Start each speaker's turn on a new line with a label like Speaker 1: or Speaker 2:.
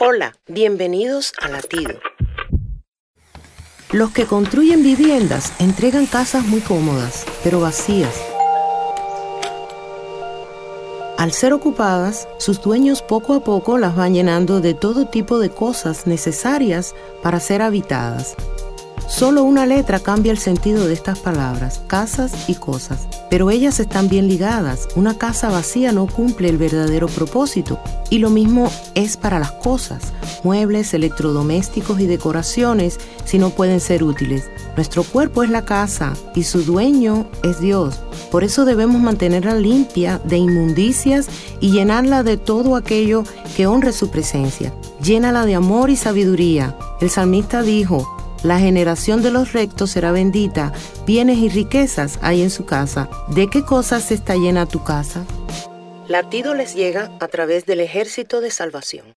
Speaker 1: Hola, bienvenidos a Latido.
Speaker 2: Los que construyen viviendas entregan casas muy cómodas, pero vacías. Al ser ocupadas, sus dueños poco a poco las van llenando de todo tipo de cosas necesarias para ser habitadas. Solo una letra cambia el sentido de estas palabras, casas y cosas, pero ellas están bien ligadas. Una casa vacía no cumple el verdadero propósito y lo mismo es para las cosas, muebles, electrodomésticos y decoraciones si no pueden ser útiles. Nuestro cuerpo es la casa y su dueño es Dios. Por eso debemos mantenerla limpia de inmundicias y llenarla de todo aquello que honre su presencia. Llénala de amor y sabiduría. El salmista dijo, la generación de los rectos será bendita, bienes y riquezas hay en su casa. ¿De qué cosas está llena tu casa?
Speaker 1: Latido les llega a través del ejército de salvación.